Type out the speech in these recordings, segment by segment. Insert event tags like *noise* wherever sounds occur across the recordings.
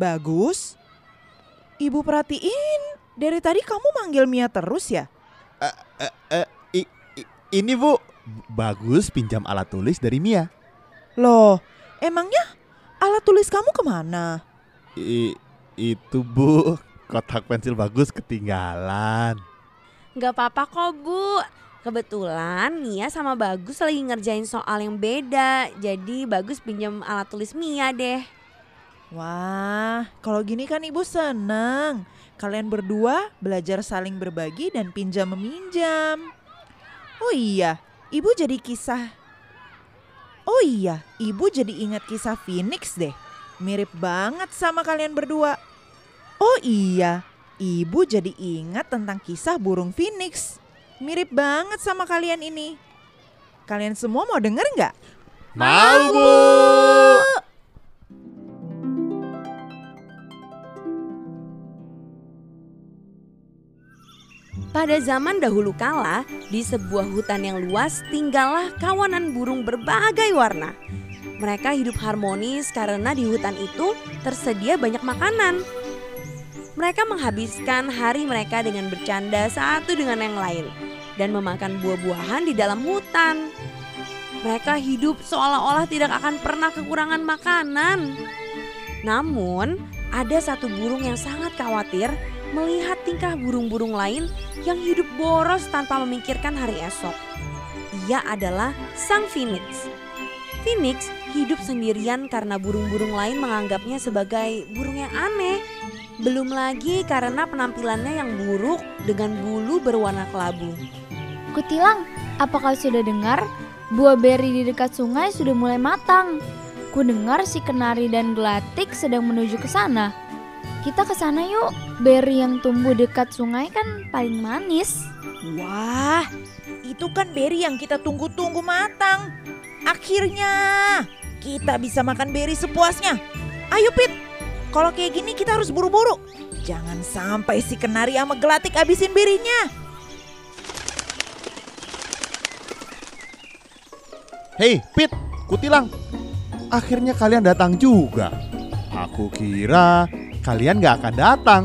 Bagus. Ibu perhatiin, dari tadi kamu manggil Mia terus ya? Eh, eh, eh, i- i- ini bu, bagus pinjam alat tulis dari Mia. Loh, emangnya alat tulis kamu ke mana? I- itu bu, kotak pensil bagus ketinggalan. Gak apa-apa kok Bu. Kebetulan Mia sama Bagus lagi ngerjain soal yang beda. Jadi Bagus pinjam alat tulis Mia deh. Wah, kalau gini kan ibu seneng. Kalian berdua belajar saling berbagi dan pinjam meminjam. Oh iya, ibu jadi kisah. Oh iya, ibu jadi ingat kisah Phoenix deh. Mirip banget sama kalian berdua. Oh iya, ibu jadi ingat tentang kisah burung Phoenix. Mirip banget sama kalian ini. Kalian semua mau denger nggak? Mau bu. Pada zaman dahulu kala, di sebuah hutan yang luas tinggallah kawanan burung berbagai warna. Mereka hidup harmonis karena di hutan itu tersedia banyak makanan. Mereka menghabiskan hari mereka dengan bercanda satu dengan yang lain dan memakan buah-buahan di dalam hutan. Mereka hidup seolah-olah tidak akan pernah kekurangan makanan. Namun, ada satu burung yang sangat khawatir melihat tingkah burung-burung lain yang hidup boros tanpa memikirkan hari esok. Ia adalah sang Phoenix. Phoenix hidup sendirian karena burung-burung lain menganggapnya sebagai burung yang aneh. Belum lagi karena penampilannya yang buruk dengan bulu berwarna kelabu. Kutilang, apakah sudah dengar? Buah beri di dekat sungai sudah mulai matang. Ku dengar si kenari dan gelatik sedang menuju ke sana. Kita ke sana yuk. Beri yang tumbuh dekat sungai kan paling manis. Wah, itu kan beri yang kita tunggu-tunggu matang. Akhirnya kita bisa makan beri sepuasnya. Ayo Pit, kalau kayak gini kita harus buru-buru. Jangan sampai si kenari sama gelatik habisin berinya. Hei, Pit, Kutilang. Akhirnya kalian datang juga. Aku kira kalian gak akan datang.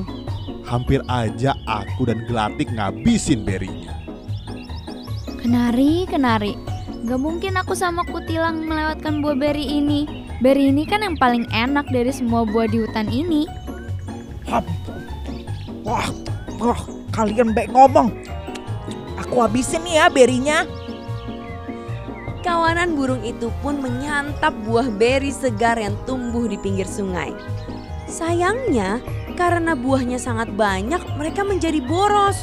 Hampir aja aku dan Gelatik ngabisin berinya. Kenari, kenari. Gak mungkin aku sama Kutilang melewatkan buah beri ini. Beri ini kan yang paling enak dari semua buah di hutan ini. Wah, wah, kalian baik ngomong. Aku habisin nih ya berinya. Kawanan burung itu pun menyantap buah beri segar yang tumbuh di pinggir sungai. Sayangnya, karena buahnya sangat banyak, mereka menjadi boros.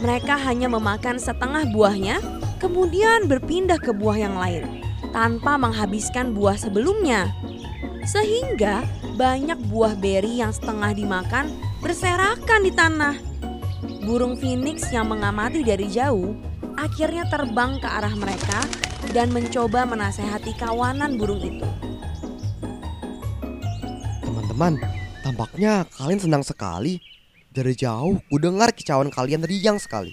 Mereka hanya memakan setengah buahnya, kemudian berpindah ke buah yang lain tanpa menghabiskan buah sebelumnya. Sehingga banyak buah beri yang setengah dimakan berserakan di tanah. Burung phoenix yang mengamati dari jauh akhirnya terbang ke arah mereka dan mencoba menasehati kawanan burung itu. Teman-teman, tampaknya kalian senang sekali. Dari jauh, ku dengar kicauan kalian riang sekali.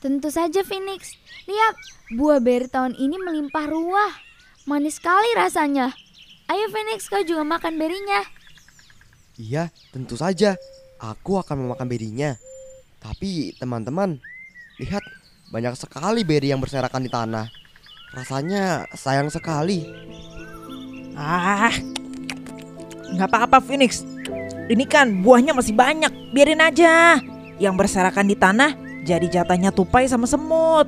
Tentu saja Phoenix. Lihat, buah beri tahun ini melimpah ruah. Manis sekali rasanya. Ayo Phoenix, kau juga makan berinya. Iya, tentu saja. Aku akan memakan berinya. Tapi teman-teman, lihat banyak sekali beri yang berserakan di tanah. Rasanya sayang sekali. Ah, nggak apa-apa Phoenix. Ini kan buahnya masih banyak, biarin aja. Yang berserakan di tanah jadi jatahnya tupai sama semut.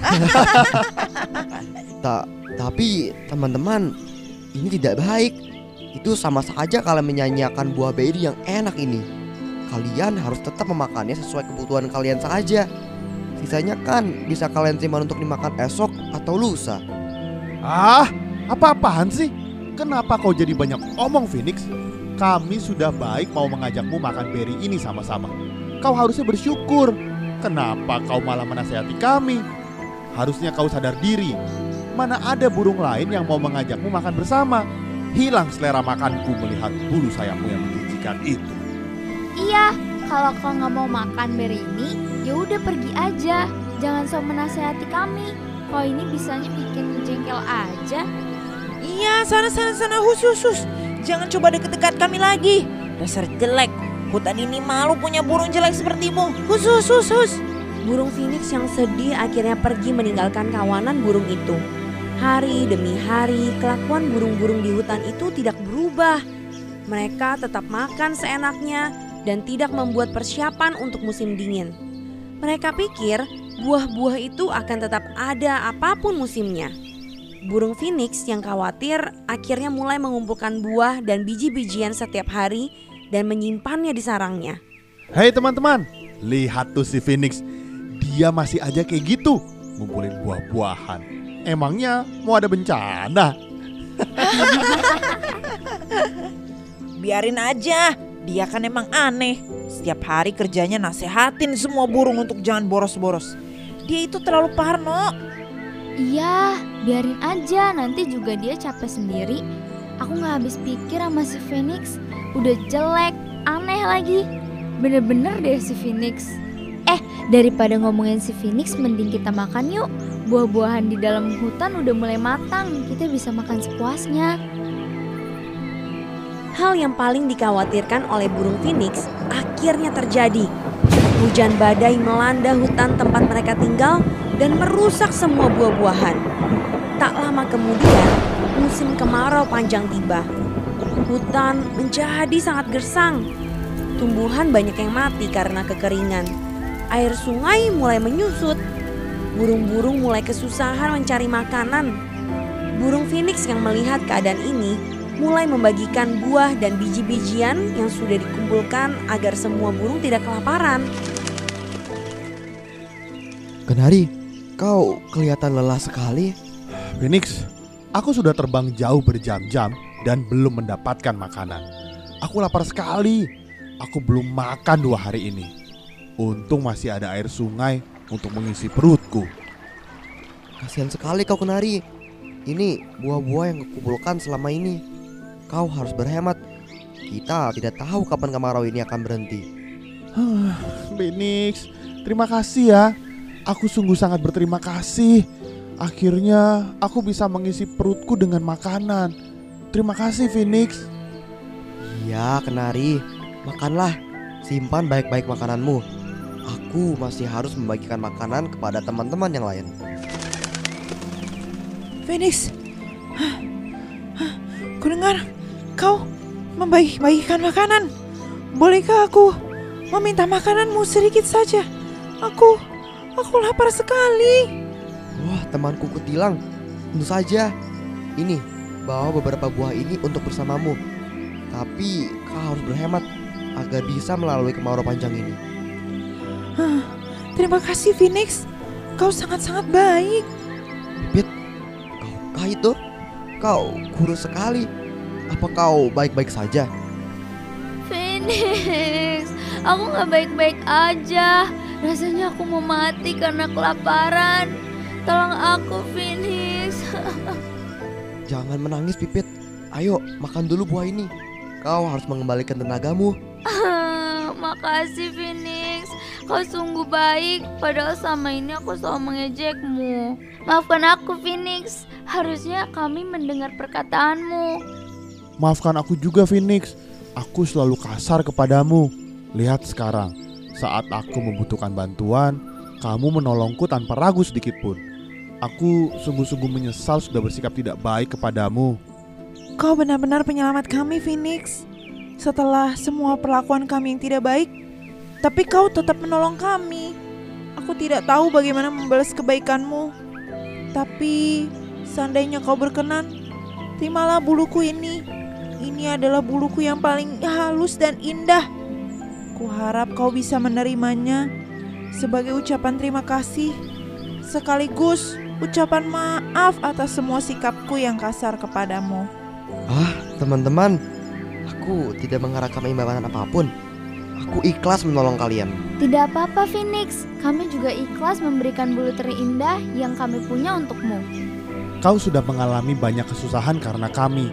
*laughs* Ta tapi teman-teman, ini tidak baik. Itu sama saja kalian menyanyiakan buah beri yang enak ini. Kalian harus tetap memakannya sesuai kebutuhan kalian saja. Sisanya kan bisa kalian simpan untuk dimakan esok atau lusa. Ah, apa-apaan sih? Kenapa kau jadi banyak omong, Phoenix? Kami sudah baik mau mengajakmu makan beri ini sama-sama. Kau harusnya bersyukur. Kenapa kau malah menasehati kami? Harusnya kau sadar diri. Mana ada burung lain yang mau mengajakmu makan bersama? Hilang selera makanku melihat bulu sayapmu yang menjijikan itu. Iya, kalau kau nggak mau makan beri ini, ya udah pergi aja. Jangan sok menasehati kami. Kau ini bisanya bikin jengkel aja. Iya, sana sana sana hus hus hus. Jangan coba deket-dekat kami lagi. Dasar jelek. Hutan ini malu punya burung jelek sepertimu. Hus, hus, hus, hus. Burung Phoenix yang sedih akhirnya pergi meninggalkan kawanan burung itu. Hari demi hari, kelakuan burung-burung di hutan itu tidak berubah. Mereka tetap makan seenaknya dan tidak membuat persiapan untuk musim dingin. Mereka pikir buah-buah itu akan tetap ada apa pun musimnya. Burung phoenix yang khawatir akhirnya mulai mengumpulkan buah dan biji-bijian setiap hari dan menyimpannya di sarangnya. Hei teman-teman, lihat tuh si Phoenix. Dia masih aja kayak gitu, ngumpulin buah-buahan. Emangnya mau ada bencana? *laughs* Biarin aja, dia kan emang aneh. Setiap hari kerjanya nasehatin semua burung untuk jangan boros-boros. Dia itu terlalu parno. Iya, biarin aja. Nanti juga dia capek sendiri. Aku nggak habis pikir sama si Phoenix. Udah jelek, aneh lagi. Bener-bener deh si Phoenix. Eh, daripada ngomongin si Phoenix, mending kita makan yuk. Buah-buahan di dalam hutan udah mulai matang. Kita bisa makan sepuasnya. Hal yang paling dikhawatirkan oleh burung phoenix akhirnya terjadi. Hujan badai melanda hutan tempat mereka tinggal dan merusak semua buah-buahan. Tak lama kemudian, musim kemarau panjang tiba. Hutan menjadi sangat gersang. Tumbuhan banyak yang mati karena kekeringan. Air sungai mulai menyusut. Burung-burung mulai kesusahan mencari makanan. Burung phoenix yang melihat keadaan ini mulai membagikan buah dan biji-bijian yang sudah dikumpulkan agar semua burung tidak kelaparan. Kenari, kau kelihatan lelah sekali. Phoenix, aku sudah terbang jauh berjam-jam dan belum mendapatkan makanan. Aku lapar sekali. Aku belum makan dua hari ini. Untung masih ada air sungai untuk mengisi perutku. Kasihan sekali kau Kenari. Ini buah-buah yang kukumpulkan selama ini. Kau harus berhemat. Kita tidak tahu kapan kemarau ini akan berhenti. Phoenix, terima kasih ya. Aku sungguh sangat berterima kasih. Akhirnya aku bisa mengisi perutku dengan makanan. Terima kasih Phoenix. Iya, Kenari. Makanlah. Simpan baik-baik makananmu. Aku masih harus membagikan makanan kepada teman-teman yang lain. Phoenix, Hah? Hah? ku dengar kau membagi-bagikan makanan. Bolehkah aku meminta makananmu sedikit saja? Aku, aku lapar sekali. Wah, temanku kutilang. Tentu saja. Ini, bawa beberapa buah ini untuk bersamamu. Tapi kau harus berhemat agar bisa melalui kemarau panjang ini. Hah, Terima kasih Phoenix, kau sangat-sangat baik. Kau itu, kau kurus sekali. Apa kau baik-baik saja? Phoenix, aku nggak baik-baik aja. Rasanya aku mau mati karena kelaparan. Tolong aku, Phoenix. *laughs* Jangan menangis, Pipit. Ayo, makan dulu buah ini. Kau harus mengembalikan tenagamu. *laughs* Makasih, Phoenix. Kau sungguh baik. Padahal sama ini aku selalu mengejekmu. Maafkan aku, Phoenix. Harusnya kami mendengar perkataanmu. Maafkan aku juga Phoenix. Aku selalu kasar kepadamu. Lihat sekarang, saat aku membutuhkan bantuan, kamu menolongku tanpa ragu sedikit pun. Aku sungguh-sungguh menyesal sudah bersikap tidak baik kepadamu. Kau benar-benar penyelamat kami Phoenix. Setelah semua perlakuan kami yang tidak baik, tapi kau tetap menolong kami. Aku tidak tahu bagaimana membalas kebaikanmu. Tapi seandainya kau berkenan, terimalah buluku ini. Ini adalah buluku yang paling halus dan indah. Kuharap kau bisa menerimanya sebagai ucapan terima kasih sekaligus ucapan maaf atas semua sikapku yang kasar kepadamu. Ah, teman-teman, aku tidak mengharapkan imbalan apa pun. Aku ikhlas menolong kalian. Tidak apa-apa, Phoenix. Kami juga ikhlas memberikan bulu terindah yang kami punya untukmu. Kau sudah mengalami banyak kesusahan karena kami.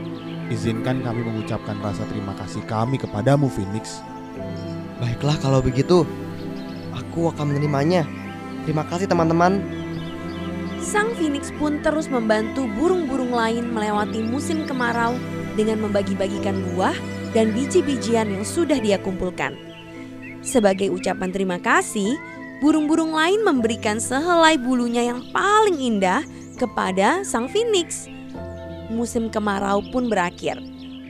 Izinkan kami mengucapkan rasa terima kasih kami kepadamu, Phoenix. Baiklah kalau begitu, aku akan menerimanya. Terima kasih teman-teman. Sang Phoenix pun terus membantu burung-burung lain melewati musim kemarau dengan membagi-bagikan buah dan biji-bijian yang sudah dia kumpulkan. Sebagai ucapan terima kasih, burung-burung lain memberikan sehelai bulunya yang paling indah kepada sang phoenix. Musim kemarau pun berakhir.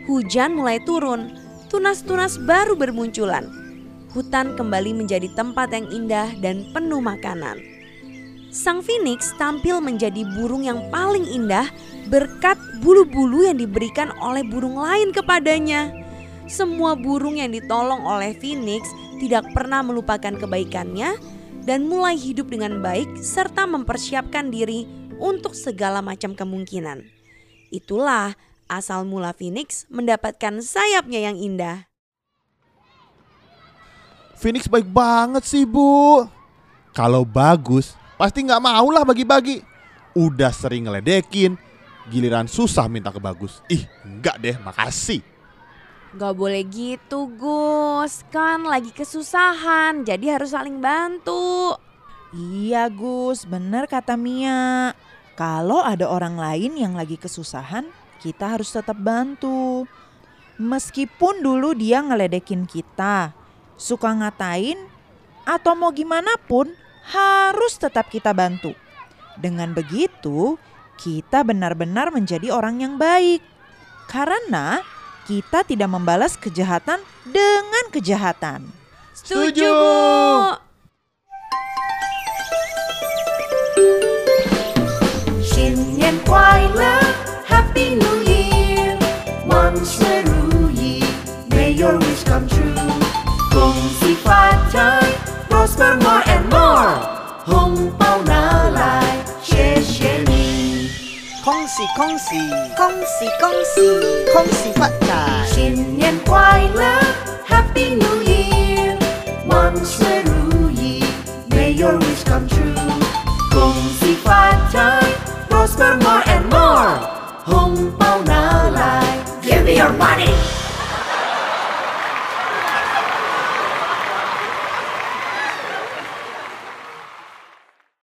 Hujan mulai turun, tunas-tunas baru bermunculan. Hutan kembali menjadi tempat yang indah dan penuh makanan. Sang phoenix tampil menjadi burung yang paling indah berkat bulu-bulu yang diberikan oleh burung lain kepadanya. Semua burung yang ditolong oleh phoenix tidak pernah melupakan kebaikannya dan mulai hidup dengan baik serta mempersiapkan diri untuk segala macam kemungkinan. Itulah asal mula phoenix mendapatkan sayapnya yang indah. Phoenix baik banget sih bu. Kalau bagus, pasti nggak mau lah bagi-bagi. Udah sering ngeledekin, giliran susah minta ke bagus. Ih, enggak deh, makasih. Gak boleh gitu Gus, kan lagi kesusahan jadi harus saling bantu. Iya Gus, bener kata Mia. Kalau ada orang lain yang lagi kesusahan, kita harus tetap bantu. Meskipun dulu dia ngeledekin kita, suka ngatain, atau mau gimana pun harus tetap kita bantu. Dengan begitu, kita benar-benar menjadi orang yang baik. Karena kita tidak membalas kejahatan dengan kejahatan. Setuju. Happy New Year. 恭喜恭喜恭喜恭喜发财。